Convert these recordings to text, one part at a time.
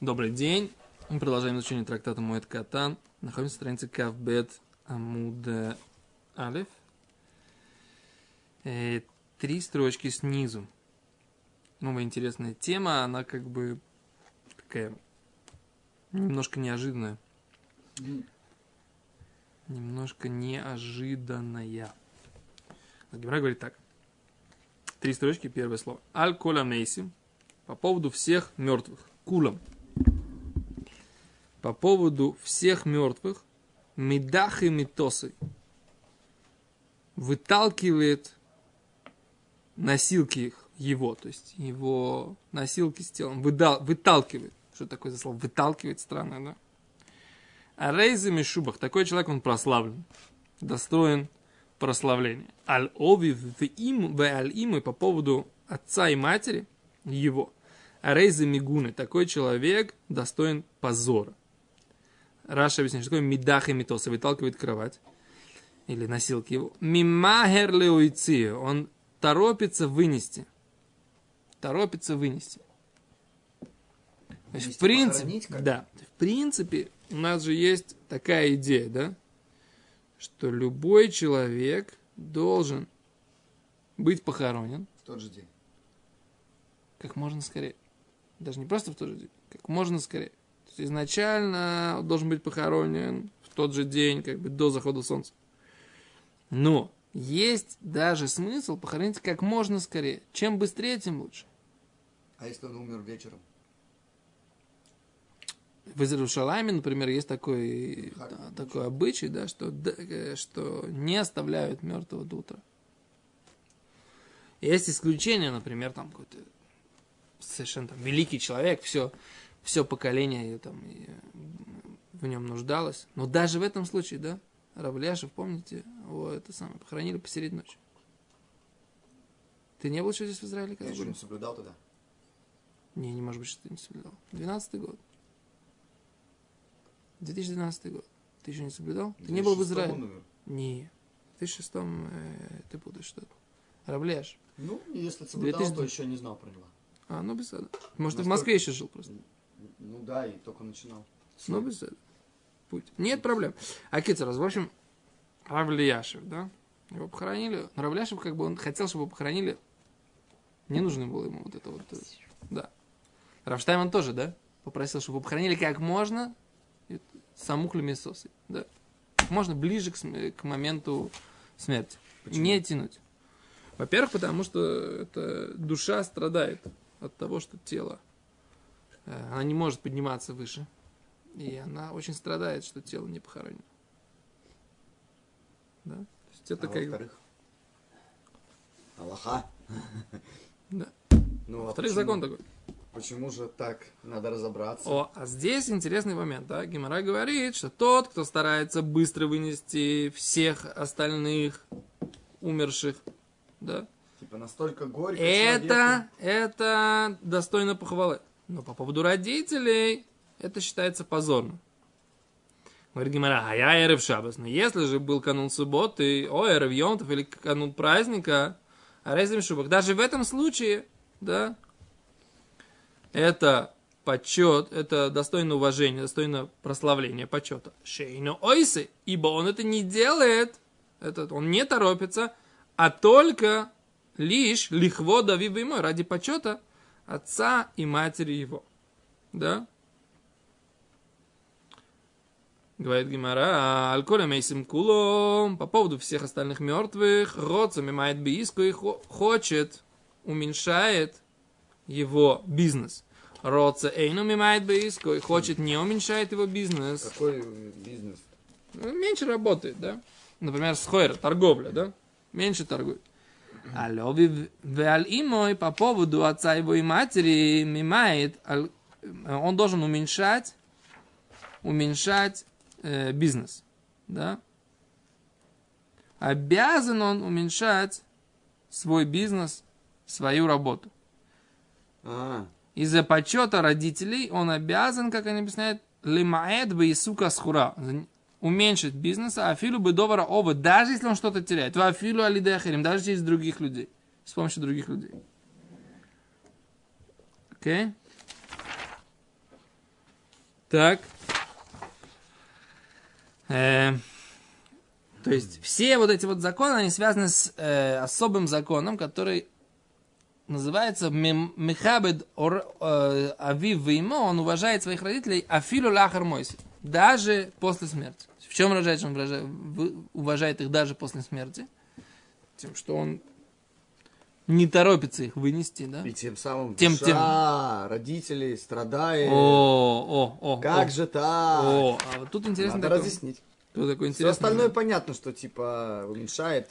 Добрый день. Мы продолжаем изучение трактата Муэт Катан. Находимся на странице Кавбет Амуд Алиф. Э, три строчки снизу. Новая интересная тема, она как бы такая немножко неожиданная. Немножко неожиданная. Гимра говорит так. Три строчки, первое слово. Аль колам нейсим. По поводу всех мертвых. Кулам. По поводу всех мертвых. Медах и митосы. Выталкивает носилки их, его, то есть его носилки с телом, выдал, выталкивает. Что такое за слово? Выталкивает, странно, да? А рейзами шубах, такой человек, он прославлен, достоин прославления. Аль-Ови в им, в аль-им, по поводу отца и матери его. А рейзы мигуны, такой человек достоин позора. Раша объясняет, что такое мидах и митоса, выталкивает кровать или носилки его. Мимахер леуици, он торопится вынести. Торопится вынести. То есть, в принципе, да, в принципе, у нас же есть такая идея, да, что любой человек должен быть похоронен. В тот же день. Как можно скорее. Даже не просто в тот же день, как можно скорее. Есть изначально он должен быть похоронен в тот же день, как бы до захода солнца. Но есть даже смысл похоронить как можно скорее. Чем быстрее, тем лучше. А если он умер вечером? В Иерусалиме, например, есть такой, да, такой обычай, да, что, что не оставляют мертвого до утра. Есть исключения, например, там какой-то совершенно там, великий человек, все, все поколение там, в нем нуждалось. Но даже в этом случае, да, Равляшев, помните, его это самое, похоронили посередине ночи. Ты не был еще здесь в Израиле? Когда Я еще не соблюдал тогда. Не, не может быть, что ты не соблюдал. 12 год. 2012 год. Ты еще не соблюдал? Ты не был в Израиле? Не. В 2006 э, ты будешь что-то. Равляш. Ну, если соблюдал, 2000... то еще не знал про него. А, ну без этого. Может, ты в Москве еще жил просто? Ну да, и только начинал. Ну без этого. Путь. Нет проблем. А Кицерас, в общем, Равлияшев, да? Его похоронили. Но Равляшев, как бы, он хотел, чтобы его похоронили. Не нужно было ему вот это вот. э, Да. Равштайман тоже, да? Попросил, чтобы его похоронили как можно самухлю месосы. Да. Как можно ближе к, см- к моменту смерти. Почему? Не тянуть. Во-первых, потому что это душа страдает от того, что тело, она не может подниматься выше. И она очень страдает, что тело не похоронено. Да? То есть это а как... во-вторых? Аллаха. Да. Ну, а Во-вторых, закон такой. Почему же так? Надо разобраться. О, а здесь интересный момент, да? Гимара говорит, что тот, кто старается быстро вынести всех остальных умерших, да, Типа настолько горько это, это достойно похвалы. Но по поводу родителей, это считается позорно. Говорит Гимара, а я эрев шабас. Но если же был канун субботы, о, эрев йомтов или канун праздника, а резим шубах, даже в этом случае, да, это почет, это достойно уважения, достойно прославления, почета. Шейну ойсы, ибо он это не делает, этот, он не торопится, а только лишь лихво дави ради почета отца и матери его. Да? Говорит Гимара, альколя мейсим кулом, по поводу всех остальных мертвых, родцами мает биску и хо- хочет, уменьшает его бизнес. Родца эйну мимает биску и хочет, не уменьшает его бизнес. Какой бизнес? Ну, меньше работает, да? Например, с хойра, торговля, да? Меньше торгует. А веаль имой по поводу отца его и матери мимает, аль- он должен уменьшать, уменьшать э, бизнес, да? Обязан он уменьшать свой бизнес, свою работу. А, Из-за почета родителей он обязан, как они объясняют, лимаэт бы и сука схура. Уменьшить бизнес, а филу бы довара оба, даже если он что-то теряет. Ва филу алидехерим, даже через других людей. С помощью других людей. Окей? Так. Э, то есть все вот эти вот законы, они связаны с э, особым законом, который называется Мехабед э, Авив Веймо, он уважает своих родителей Афилу Лахар Мойси, даже после смерти. В чем выражает, что он выражает- вы- уважает их даже после смерти? Тем, что он не торопится их вынести, да? И тем самым Тем- душа родителей страдает. О, о, о. как о, же так? О, а вот тут интересно Надо такой- разъяснить. Тут такой Все интересный остальное момент. понятно, что типа уменьшает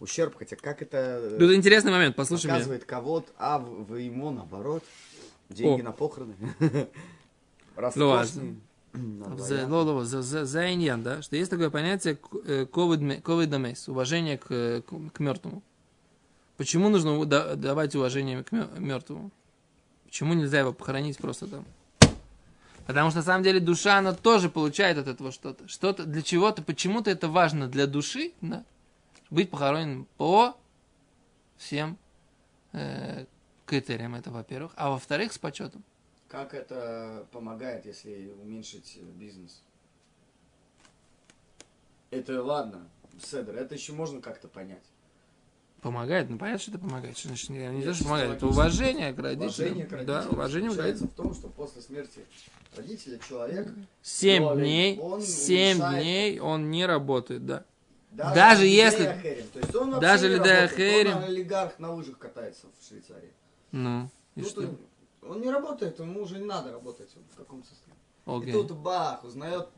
ущерб, хотя как это э, Тут интересный момент, послушай меня. кого-то, а в, в ему наоборот. Деньги О. на похороны. Роскошные. На За, двоих. ло- ло- за, за, за иньян, да, что есть такое понятие ковид дамейс, уважение к, э, к, к мертвому. Почему нужно давать уважение к мертвому? Почему нельзя его похоронить просто там? Потому что на самом деле душа, она тоже получает от этого что-то. Что-то для чего-то, почему-то это важно для души, да? Быть похороненным по всем э, критериям, это во-первых. А во-вторых, с почетом. Как это помогает, если уменьшить э, бизнес? Это ладно, Седер, это еще можно как-то понять. Помогает, ну понятно, что это помогает. Что значит, не, не то, что помогает, это уважение к родителям. Уважение к Да, родителям уважение к родителям. в том, что после смерти родителя человек, Семь дней, он семь дней он не работает, да. даже, Даже если- Херем, то есть он даже не работает, он олигарх на лыжах катается в Швейцарии. Ну, и Тут что? Он, не работает, ему уже не надо работать, он в каком состоянии. Окей, И тут бах, узнает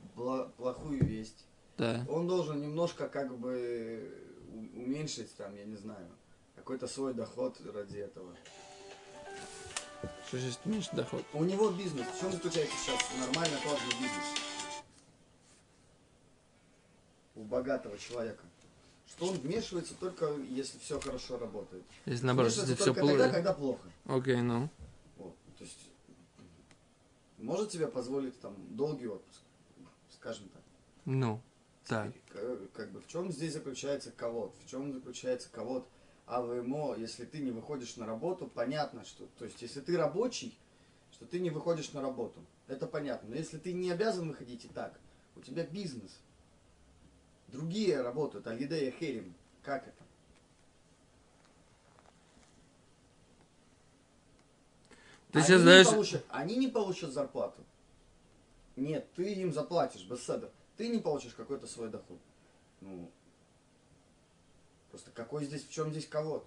плохую весть. да. Он должен немножко как бы у- уменьшить там, я не знаю, какой-то свой доход ради этого. Что значит меньше доход? У него бизнес. В чем заключается сейчас нормально оплачиваемый бизнес? У богатого человека. Что он вмешивается только если все хорошо работает. Если наоборот, если все только тогда, плохо. когда плохо. Окей, ну. Вот. Может себе позволить там долгий отпуск, скажем так. Ну, так. К- Как бы в чем здесь заключается ковод? В чем заключается ковод АВМО, если ты не выходишь на работу, понятно, что... То есть, если ты рабочий, что ты не выходишь на работу. Это понятно. Но если ты не обязан выходить и так, у тебя бизнес. Другие работают, Алидея Херим. Как это? Ты они, сейчас не даешь... получат, они не получат зарплату. Нет, ты им заплатишь, беседа. Ты не получишь какой-то свой доход. Ну, просто какой здесь, в чем здесь кого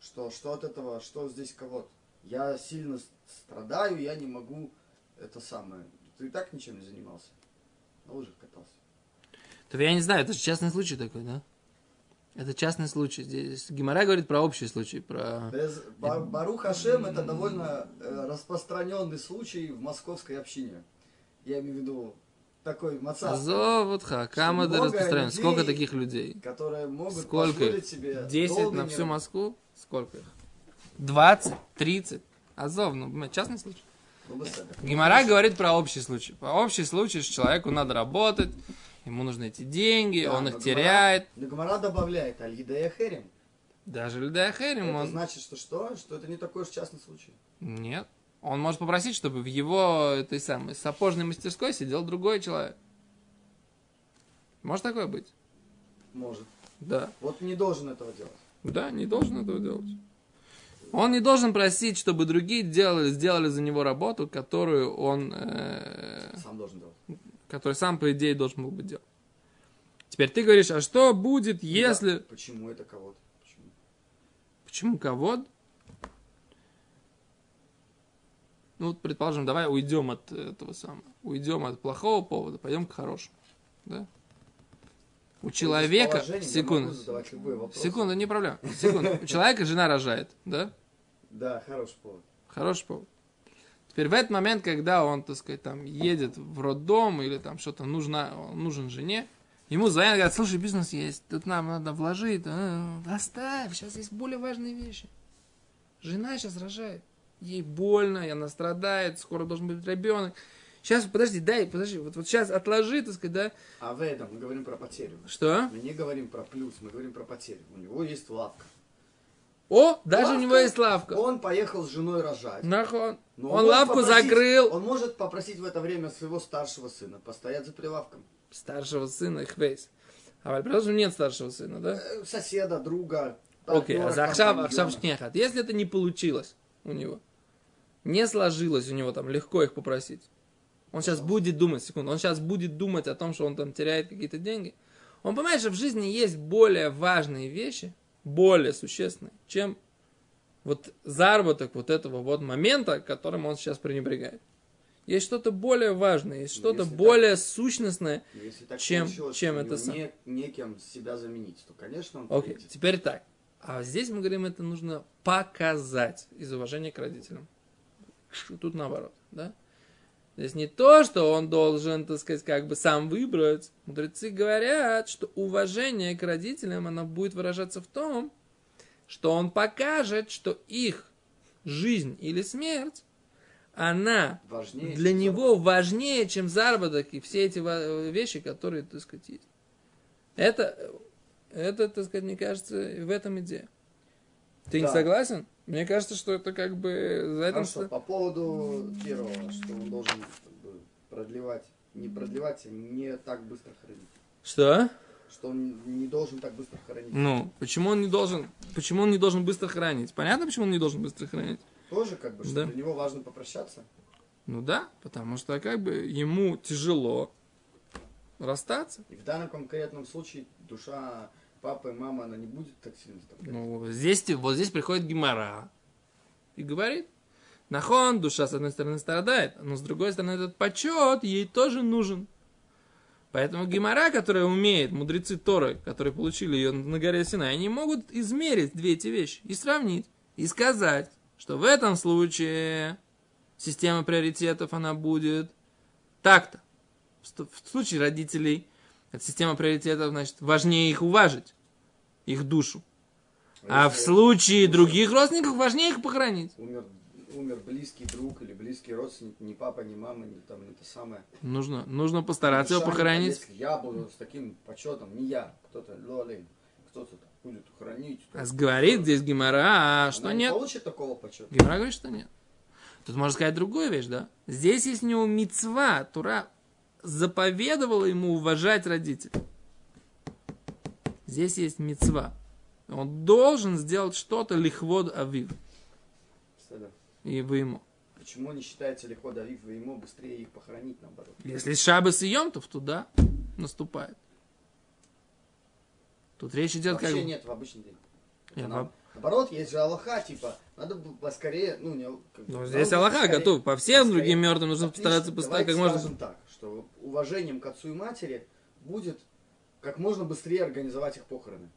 Что, что от этого, что здесь кого Я сильно страдаю, я не могу это самое. Ты и так ничем не занимался. На лыжах катался. То я не знаю, это же частный случай такой, да? Это частный случай. Здесь Гимара говорит про общий случай, про... Барух Хашем это довольно э, распространенный случай в московской общине. Я имею в виду такой маца, Азовутха, Камада много распространен. людей- Сколько таких людей? которые могут Сколько их? себе 10 долго на всю. Москву? Сколько их? 20? 30? Азов, ну, частный случай. Гимара говорит про общий случай. Про общий случай, что человеку надо работать, ему нужны эти деньги, Да, он их теряет. но Гемара добавляет Аль-Гидея Херем. Даже Лидая Херим, Это он... значит, что что? Что это не такой уж частный случай. Нет. Он может попросить, чтобы в его этой самой сапожной мастерской сидел другой человек. Может такое быть? Может. Да. Вот не должен этого делать. Да, не должен этого делать. Он не должен просить, чтобы другие делали, сделали за него работу, которую он, э, Сам должен делать. Который сам, по идее, должен был бы делать. Теперь ты говоришь, а что будет, если... Да, Почему это кого-то? Почему? Почему кого? Ну, вот, предположим, давай уйдем от этого самого. Уйдем от плохого повода, пойдем к хорошему. Да? У человека... Секунду. Секунду, не проблема. Секунду. У человека жена рожает, да? Да, хороший повод. Хороший повод. Теперь в этот момент, когда он, так сказать, там едет в роддом или там что-то нужно, он нужен жене, ему звонят, говорят, слушай, бизнес есть, тут нам надо вложить, а, оставь, сейчас есть более важные вещи. Жена сейчас рожает, ей больно, она страдает, скоро должен быть ребенок. Сейчас, подожди, дай, подожди, вот, вот сейчас отложи, так сказать, да? А в этом мы говорим про потерю. Что? Мы не говорим про плюс, мы говорим про потерю. У него есть лавка. О, даже у Лавка. него есть лавка. Он поехал с женой рожать. Нахон. Но Он может лавку попросить- закрыл. Он может попросить в это время своего старшего сына постоять за прилавком. Старшего сына, хвейс. А предположим, нет старшего сына, да? Э, Соседа, друга, Окей, а за Ахшав. Ахшав Шнехат. Если это не получилось у него, не сложилось у него там легко их попросить, он сейчас будет думать, секунду, он сейчас будет думать о том, что он там теряет какие-то деньги. Он понимает, что в жизни есть более важные вещи, более существенные, чем вот заработок вот этого вот момента, которым он сейчас пренебрегает. Есть что-то более важное, есть что-то Если так- более сущностное. Если так чем- получилось, чем у это сам- не, некем себя заменить, то, конечно, он Окей, приедет. теперь так. А здесь мы говорим, это нужно показать из уважения к родителям. Тут наоборот, да? Здесь не то, что он должен, так сказать, как бы сам выбрать. Мудрецы говорят, что уважение к родителям, оно будет выражаться в том, что он покажет, что их жизнь или смерть, она Важнее, для него важнее, чем заработок и все эти ва- вещи, которые, так сказать, есть. Это, это, так сказать, мне кажется, в этом идея. Ты не Да. согласен? Мне кажется, что это как бы за этим... Хорошо, по поводу первого, что он должен продлевать, не продлевать, а не так быстро хоронить. Что? Что он не должен так быстро хоронить. Ну, почему он не должен, почему он не должен быстро хранить? Понятно, почему он не должен быстро хранить? Тоже как бы, что Да. для него важно попрощаться. Ну да, потому что как бы ему тяжело расстаться. И в данном конкретном случае душа папы и мамы, она не будет так сильно страдать. Ну, здесь, вот здесь приходит Гимара и говорит, нахон, душа с одной стороны страдает, но с другой стороны этот почет ей тоже нужен. Поэтому Гимара, которая умеет, мудрецы Торы, которые получили ее на горе Синай, они могут измерить две эти вещи и сравнить, и сказать, что в этом случае система приоритетов, она будет так-то. В В случае родителей, эта система приоритетов, значит, важнее их уважить, их душу. А в если случае других родственников важнее их похоронить. умер, умер близкий друг или близкий родственник, ни папа, ни мама, ни там это самое. Нужно, нужно постараться его Душа не похоронить. Я буду с таким почетом, не я, кто-то, лолей, кто-то будет хранить. А говорит здесь Гимара, а Она что не нет? получит такого почета. Гимара говорит, что нет. Тут можно сказать другую вещь, да? Здесь есть у него мецва, Тура заповедовала ему уважать родителей. Здесь есть мецва. Он должен сделать что-то лихвод авив. И вы ему. Почему не считается легко давив ему быстрее их похоронить наоборот? Если шабас и Йом, то туда наступает. Тут речь идет Вообще как бы... нет в обычный день. Нет, Нам- Наоборот, есть же Аллаха, типа, надо бы поскорее, ну, не... как Ну, здесь Аллаха поскорее- готов. По всем поскорее. другим мертвым нужно Отлично. постараться поставить как можно... скажем так, что уважением к отцу и матери будет как можно быстрее организовать их похороны.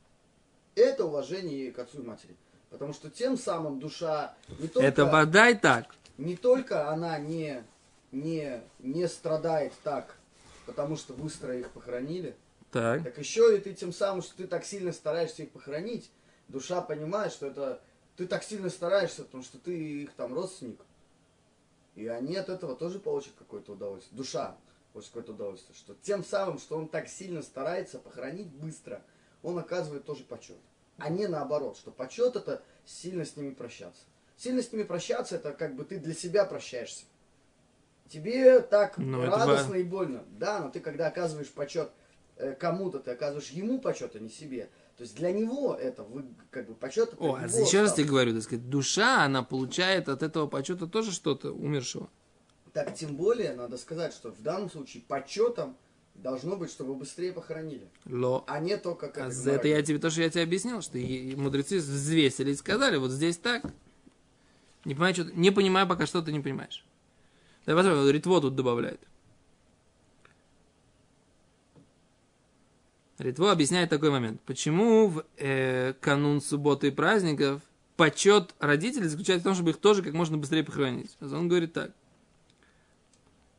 Это уважение к отцу и матери. Потому что тем самым душа не только, Это вода и так. не только она не, не, не страдает так, потому что быстро их похоронили, Так. так еще и ты тем самым, что ты так сильно стараешься их похоронить, душа понимает, что это ты так сильно стараешься, потому что ты их там родственник. И они от этого тоже получат какое-то удовольствие. Душа получит какое-то удовольствие. Что тем самым, что он так сильно старается похоронить быстро, он оказывает тоже почет. А не наоборот, что почет это сильно с ними прощаться. Сильно с ними прощаться, это как бы ты для себя прощаешься. Тебе так Ну, это радостно и больно. Да, но ты когда оказываешь почет э, кому-то, ты оказываешь ему почет, а не себе. То есть для него это вы, как бы почет. это О, а еще раз статус. тебе говорю, так сказать, душа, она получает от этого почета тоже что-то умершего. Так тем более надо сказать, что в данном случае почетом должно быть, чтобы быстрее похоронили. Ло. А не то, как А это за это я тебе, то, что я тебе объяснил, что мудрецы взвесили и сказали, вот здесь так. Не понимаю, что, не понимаю пока, что ты не понимаешь. Давай посмотрим, Ритво тут добавляет. Ритво объясняет такой момент. Почему в э, канун субботы и праздников почет родителей заключается в том, чтобы их тоже как можно быстрее похоронить. Он говорит так.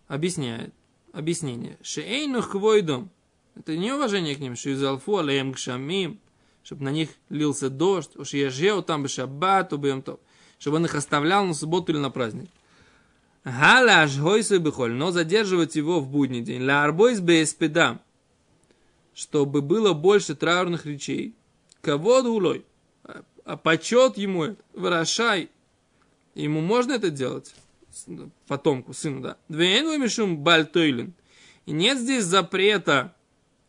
Объясняет. Объяснение. Шеэйну хвойдом. Это не уважение к ним. Шизалфу алеем гшамим. Чтобы на них лился дождь. Уж ежеу там бы шаббат, убьем то. Чтобы он их оставлял на субботу или на праздник. Галя ажгойсу бихоль. Но задерживать его в будний день. Ла арбойс бееспедам. Чтобы было больше траурных речей. Кого улой. А почет ему это. Вырошай. Ему можно это делать? Потомку, сыну, да. Двейн мишум бальтойлин. И нет здесь запрета,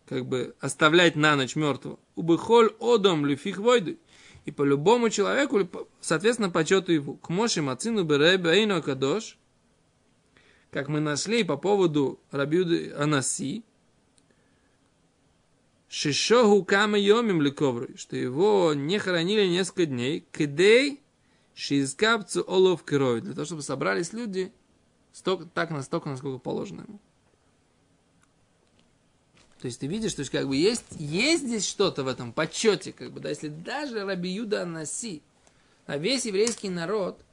как бы, оставлять на ночь мертвого. Убыхоль одом люфих войды. И по любому человеку, соответственно, почету его. К Моше Мацину Беребейну Кадош, как мы нашли по поводу Рабиуды Анаси, Шишоху кама йомим лековру, что его не хоронили несколько дней, кидей шизкапцу олов крови, для того, чтобы собрались люди столько, так настолько, насколько положено ему. То есть ты видишь, что как бы есть, есть здесь что-то в этом почете, как бы, да, если даже Раби Юда Анаси, а весь еврейский народ,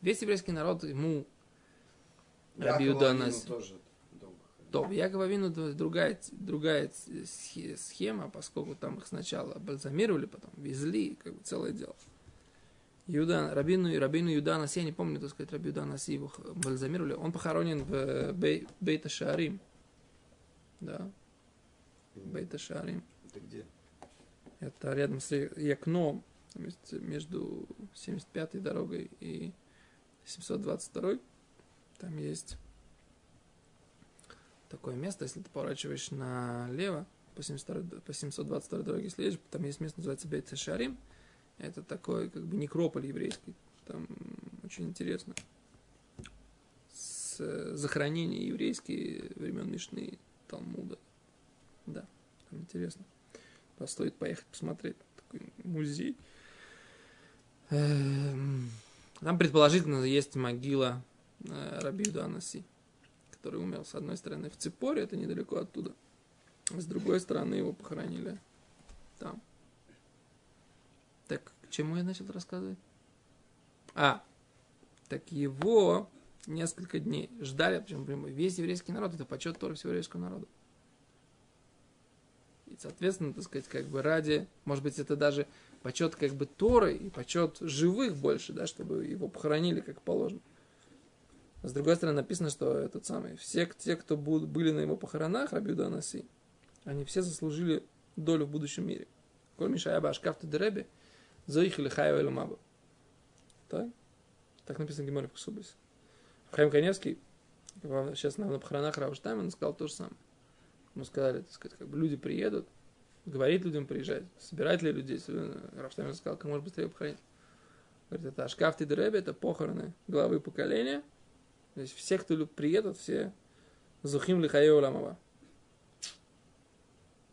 весь еврейский народ ему Раби Юда Анаси. тоже то Якова Вину другая, другая схема, поскольку там их сначала бальзамировали, потом везли, как бы целое дело. Юда, Рабину, Рабину Юда Анаси, я не помню, так сказать, Раби Юда Анаси его бальзамировали. Он похоронен в Бей, Бейта Шарим. Да. Бейта Шарим. Это где? Это рядом с Якном, между 75-й дорогой и 722 Там есть такое место, если ты поворачиваешь налево, по, 72, по 722 дороге, если едешь, там есть место, называется Бейт Шарим. Это такой, как бы, некрополь еврейский. Там очень интересно. С захоронения еврейские времен Мишны Талмуда. Да, там интересно. Стоит поехать посмотреть. Такой музей. Эм, там, предположительно, есть могила э, Рабиуда Анаси, который умер, с одной стороны, в Ципоре, это недалеко оттуда. С другой стороны, его похоронили там. Чему я начал рассказывать? А, так его несколько дней ждали, причем весь еврейский народ, это почет Торы всего еврейского народа. И, соответственно, так сказать, как бы ради, может быть, это даже почет как бы Торы и почет живых больше, да, чтобы его похоронили как положено. С другой стороны, написано, что этот самый, все те, кто были на его похоронах, Рабиуда Анаси, они все заслужили долю в будущем мире. Коль Мишаяба Ашкафту Дереби, Зоихили Хайо Эль Так? Так написано в Геморе в Ксубисе. Хайм Коневский, сейчас на похоронах Рауштайма, он сказал то же самое. Мы сказали, так сказать, как бы люди приедут, говорит людям приезжать, собирать ли людей. Рафштайм сказал, как можно быстрее похоронить. Говорит, это Ашкафты Деребе, это похороны главы поколения. То есть все, кто приедут, все Зухим Лихайо Ламава.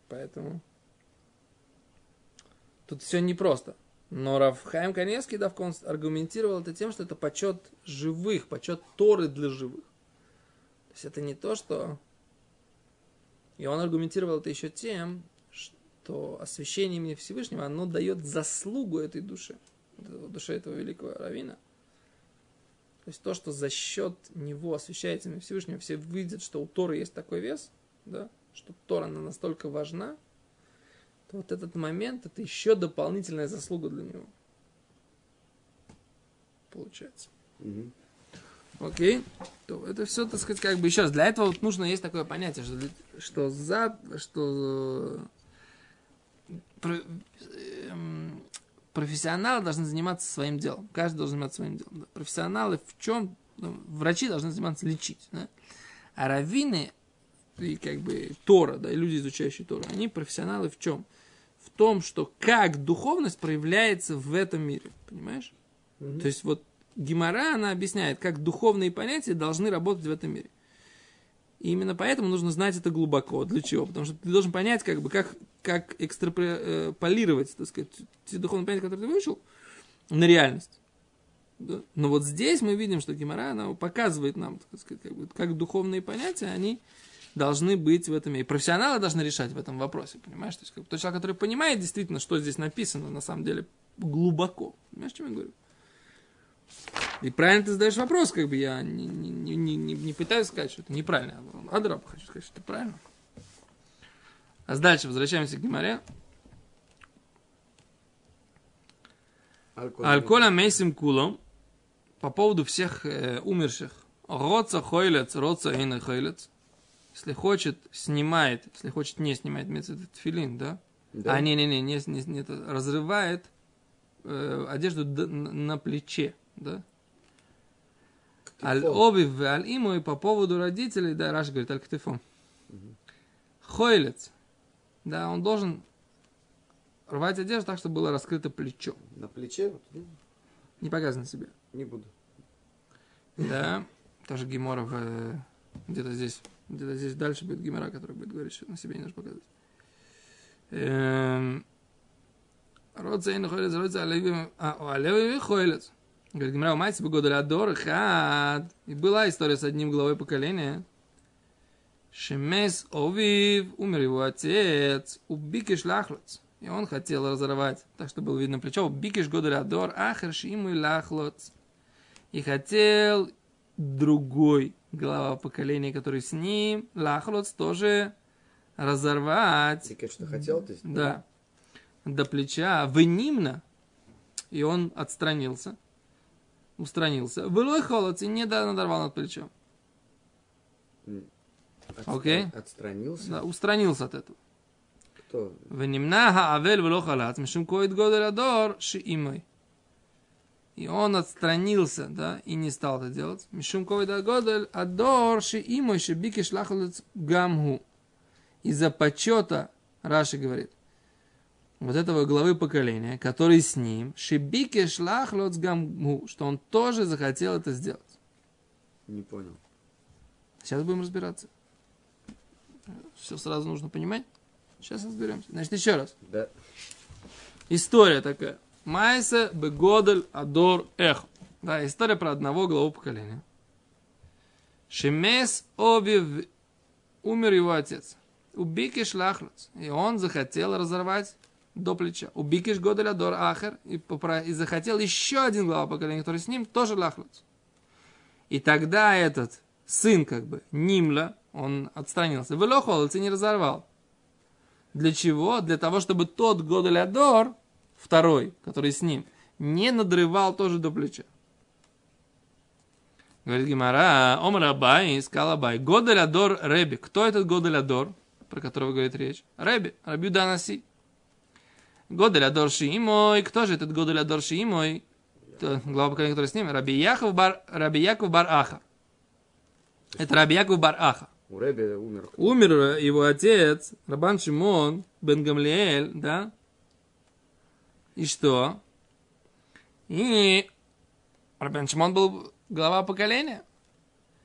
Поэтому тут все непросто. Но Равхайм Каневский Давкон аргументировал это тем, что это почет живых, почет Торы для живых. То есть это не то, что и он аргументировал это еще тем, что освящение имени Всевышнего, оно дает заслугу этой душе, душе этого великого равина. То есть то, что за счет него освящается имя Всевышнего, все видят, что у Торы есть такой вес, да, что Тора она настолько важна, то вот этот момент это еще дополнительная заслуга для него. Получается. Угу. Окей? То это все, так сказать, как бы еще раз. Для этого вот нужно есть такое понятие, что, что за, что э, про, э, профессионалы должны заниматься своим делом. Каждый должен заниматься своим делом. Да. Профессионалы в чем? Ну, врачи должны заниматься лечить. Да? А раввины и как бы Тора, да, и люди, изучающие Тору, они профессионалы в чем? В том, что как духовность проявляется в этом мире. Понимаешь? Mm-hmm. То есть вот Гимара, она объясняет, как духовные понятия должны работать в этом мире. И именно поэтому нужно знать это глубоко. Для чего? Потому что ты должен понять, как бы, как, как экстраполировать, так сказать, те духовные понятия, которые ты выучил, на реальность. Да? Но вот здесь мы видим, что Гимара, она показывает нам, так сказать, как, бы, как духовные понятия, они должны быть в этом мире. Профессионалы должны решать в этом вопросе, понимаешь? То есть, как, тот человек, который понимает действительно, что здесь написано, на самом деле, глубоко. Понимаешь, о чем я говорю? И правильно ты задаешь вопрос, как бы я не, не, не, не, не пытаюсь сказать, что это неправильно. Адраб хочу сказать, что это правильно. А дальше возвращаемся к Гимаре. Альколя мейсим кулом по поводу всех э, умерших. Роца хойлец, роца ина хойлец. Если хочет, снимает. Если хочет, не снимает. Имеется в виду тфилин, да? да? А, не-не-не, не, не, не, разрывает э, одежду на плече, да? Аль обив, аль иму и по поводу родителей, да, Раша говорит, аль ктифом. Хойлец, да, он должен рвать одежду так, чтобы было раскрыто плечо. На плече? Не показано себе. не буду. Да, тоже Гемора в, э, где-то здесь, где-то здесь дальше будет Гемора, который будет говорить, что на себе не нужно показывать. Эм, Род зейн хойлец, род зейн алеви, а, алеви хойлец. Говорит, Гемора, мать бы года адор, хад. И была история с одним главой поколения. Шемес овив, умер его отец, убикиш лахлоц. И он хотел разорвать, так что было видно плечо. Убикиш года адор, ахер шиму и лахлоц. И хотел другой глава поколения, который с ним, Лахлоц тоже разорвать. Дикет, что хотел, то есть? Да. До плеча, вынимно. И он отстранился. Устранился. Вылой холод и не надорвал над плечом. Окей? Отстранился? Да, устранился от этого. Кто? Внимнаха авель влохалат, мишим коид ши имой. И он отстранился, да, и не стал это делать. Мишум ковида годель адор ши имой ши бикиш лахалец гамгу. Из-за почета, Раши говорит, вот этого главы поколения, который с ним, ши бикиш лахалец гамгу, что он тоже захотел это сделать. Не понял. Сейчас будем разбираться. Все сразу нужно понимать. Сейчас разберемся. Значит, еще раз. Да. История такая. Майса бегодель адор эх. Да, история про одного главу поколения. Шемес обив умер его отец. Убикиш лахлоц. И он захотел разорвать до плеча. Убикиш годель адор ахер. И, попра- и захотел еще один глава поколения, который с ним, тоже лахлоц. И тогда этот сын, как бы, Нимла, он отстранился. Велохолец и не разорвал. Для чего? Для того, чтобы тот Годелядор, второй, который с ним, не надрывал тоже до плеча. Говорит Гимара, Омар Абай, искал Абай. Реби. Кто этот Годелядор, про которого говорит речь? Реби, Раби Данаси. Годелядор Шиимой. Кто же этот Годелядор Шиимой? То Глава поколения, который с ним. Раби Яков бар, Раби Яков бар Аха. Это Раби Яков бар Аха. У Рэби умер. Умер его отец, Рабан Шимон, Бен Гамлиэль, да? И что? И Рабан Шимон был глава поколения.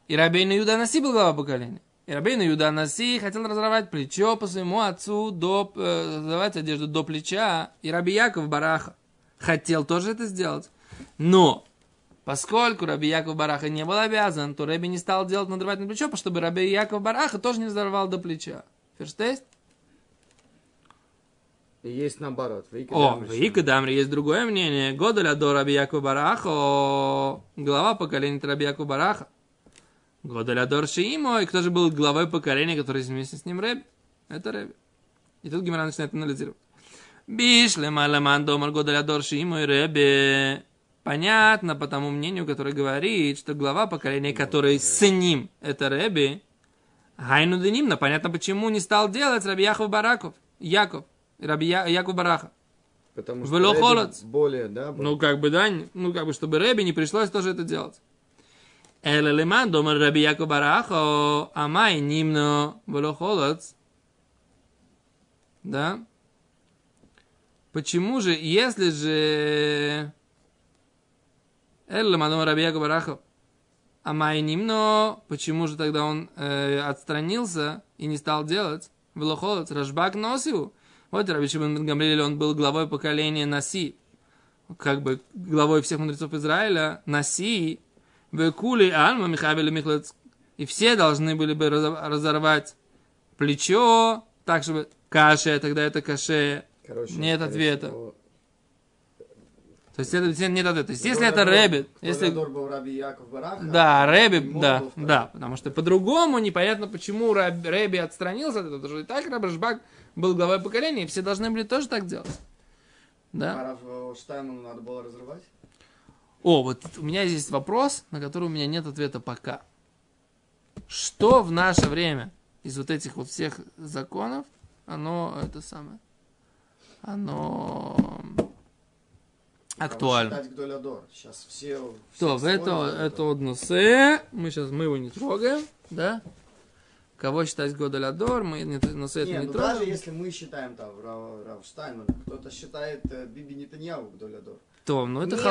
И Рабейна Юда Наси был глава поколения. И Рабейна Юда Наси хотел разорвать плечо по своему отцу, до, э, одежду до плеча. И Раби Яков Бараха хотел тоже это сделать. Но Поскольку Раби Яков Бараха не был обязан, то Раби не стал делать надрывать на плечо, чтобы Раби Яков Бараха тоже не взорвал до плеча. Ферштейст? И есть наоборот. О, Дамре в Икадамре есть другое мнение. Годаля до Раби Яков Бараха, глава поколения Раби Яков Бараха. Годаля до Шиимо, и кто же был главой поколения, который вместе с ним Рэби? Это Рэби. И тут Гимара начинает анализировать. Бишле маламан домар Годаля до Шиимо и Рэби. Понятно по тому мнению, который говорит, что глава поколения, который с ним, это Рэби, Гайну Денимна, понятно, почему не стал делать Раби Яхов Бараков, Яков, Раби Я- Яков Бараха. Потому что Рэби холод. более, да, был. Ну, как бы, да, ну, как бы, чтобы Рэби не пришлось тоже это делать. Эле леман домар Раби Яков Барахо, амай нимно вело холоц. Да? Почему же, если же... Эле леман домар Раби Яков Барахо, амай нимно, почему же тогда он э, отстранился и не стал делать? Вело холоц, Рашбак носил. Вот Раби Шимон Гамлиэль, он был главой поколения Наси, как бы главой всех мудрецов Израиля, Наси, Векули, Альма, и Михлец, и все должны были бы разо- разорвать плечо, так, чтобы каше, тогда это каше. Короче, Нет ответа. всего, То есть это нет ответа. То есть если это Рэби, если... Был Раби Яков Бараха, Да, Рэби, да, да, потому что по-другому непонятно, почему Рэби отстранился от этого, потому что и так Рабашбак был главой поколения, и все должны были тоже так делать. Да? А Рав Штайману надо было разрывать? О, вот у меня есть вопрос, на который у меня нет ответа пока. Что в наше время из вот этих вот всех законов, оно это самое, оно Актуально. Сейчас все... все То, это, это односе. Мы сейчас, мы его не трогаем, да? Кого считать Годолядор, мы не, носе это Не, не ну трогаем. даже если мы считаем там Рав, Рав Штайнман, кто-то считает э, Биби Нетаньяу Гдолядор. То, ну это Нет.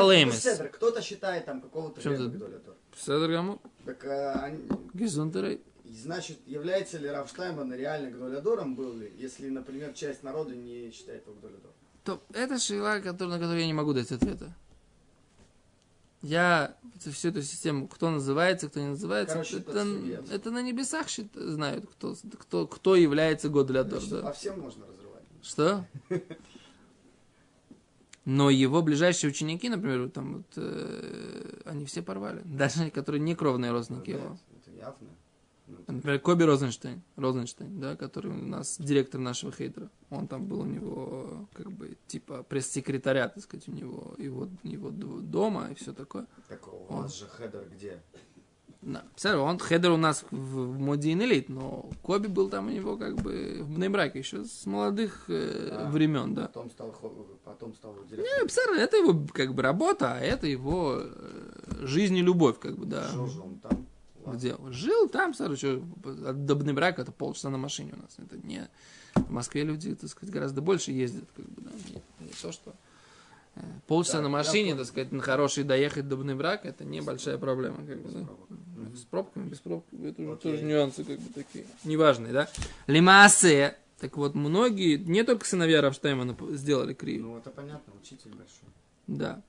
Кто-то считает там какого-то Гдолядор. Седер гамур. Так, э, они- Гизунтерей. значит, является ли Рав Штайнман реально Гдолядором был ли, если, например, часть народа не считает его Гдолядором? То, это который, на которую я не могу дать ответа. Я всю эту систему, кто называется, кто не называется, Короче, это, это это на небесах счит- знают, кто, кто, кто является Годолядор. Значит, Да. По всем можно разрывать. Что? Но его ближайшие ученики, например, там вот, э, они все порвали. Даже которые не кровные родственники Да, его. Это явно. Например, Коби Розенштейн, Розенштейн, да, который у нас директор нашего хейтера. Он там был у него, как бы, типа, пресс-секретаря, так сказать, у него, его, его дома и все такое. Так у вас же хедер где? Да. Он хедер у нас в, в Модин Элит, но Коби был там у него, как бы, в Нейбраке еще с молодых э, А, времен, да. Потом стал, потом стал Не, директором. представляешь, это его, как бы, работа, а это его э, жизнь и любовь, как бы, да. Жил же он там. Где? Жил там, сразу что, от Добный брак это полчаса на машине у нас. Это не... В Москве люди, так сказать, гораздо больше ездят, как бы, да. Не, не то, что... э, Полчаса Да, на машине, так сказать, на хороший доехать до брак, это небольшая проблема, как бы, да. Ну, С пробками, без пробок, это уже тоже нюансы, как бы, такие, неважные, да. Лимасе, так вот, многие, не только сыновья Рафштеймана сделали криво, Ну, это понятно, учитель большой. да.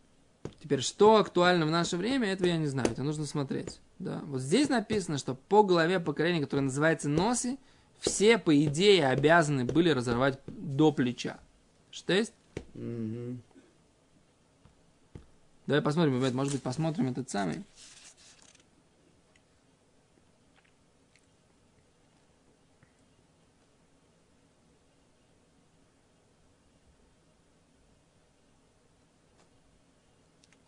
Теперь, что актуально в наше время, этого я не знаю, это нужно смотреть. Да. Вот здесь написано, что по главе поколения, которое называется Носи, все, по идее, обязаны были разорвать до плеча. Что есть? Давай посмотрим, ребят, может быть, посмотрим этот самый.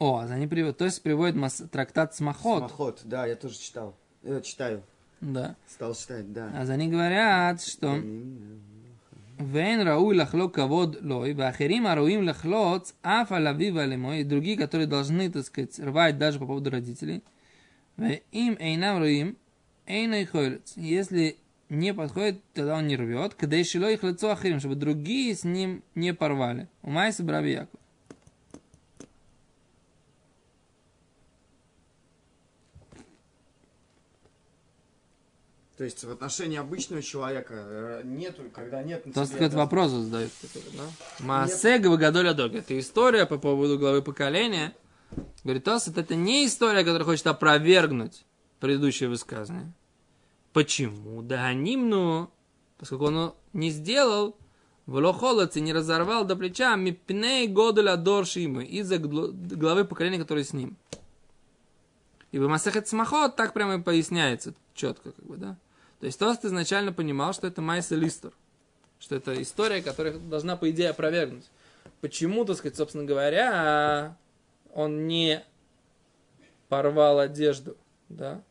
О, они приводят, то есть приводит мас, трактат Смахот. Смахот, да, я тоже читал, э, читаю. Да. Стал читать, да. А за ней говорят, что... Вен рауй лахло кавод лой, вахерим аруим лахлоц, афа лавива лимой, другие, которые должны, так сказать, рвать даже по поводу родителей. им эйнам руим, эйной хойлец. Если не подходит, тогда он не рвет. Когда еще их лицо ахерим, чтобы другие с ним не порвали. Умайся, браби Яков. То есть в отношении обычного человека э, нету, когда нет на То, тебе сказать, обязан- вопрос задает. Да? Маасе Гавагадоля. Это история по поводу главы поколения. Говорит, Тосет, это не история, которая хочет опровергнуть предыдущее высказывание. Почему? Да анимну, поскольку он не сделал, Волохолоц и не разорвал до плеча мипней годуля доршимы из-за гл- главы поколения, которое с ним. И в Масахет Смахот так прямо и поясняется четко, как бы, да. То есть Тост изначально понимал, что это Майса Листер. Что это история, которая должна, по идее, опровергнуть. Почему, так сказать, собственно говоря, он не порвал одежду, да?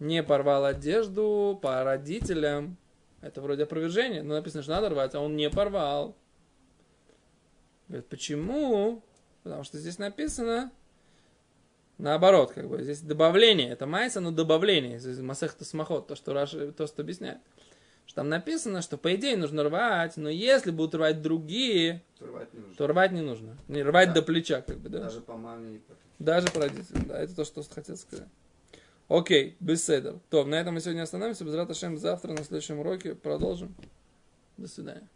Не порвал одежду по родителям. Это вроде опровержение, но написано, что надо рвать, а он не порвал. Говорит, почему? Потому что здесь написано, Наоборот, как бы здесь добавление. Это майса, но добавление. Здесь Масехта Смахот, то, что Раши, то, что объясняет. Что там написано, что по идее нужно рвать, но если будут рвать другие, То рвать не нужно. то рвать не нужно. Не рвать Да. до плеча, как бы, да. Даже по маме и по... Даже по родителям, да. Это то, что хотел сказать. Окей, беседер. То, на этом мы сегодня остановимся. Без Раташем завтра на следующем уроке продолжим. До свидания.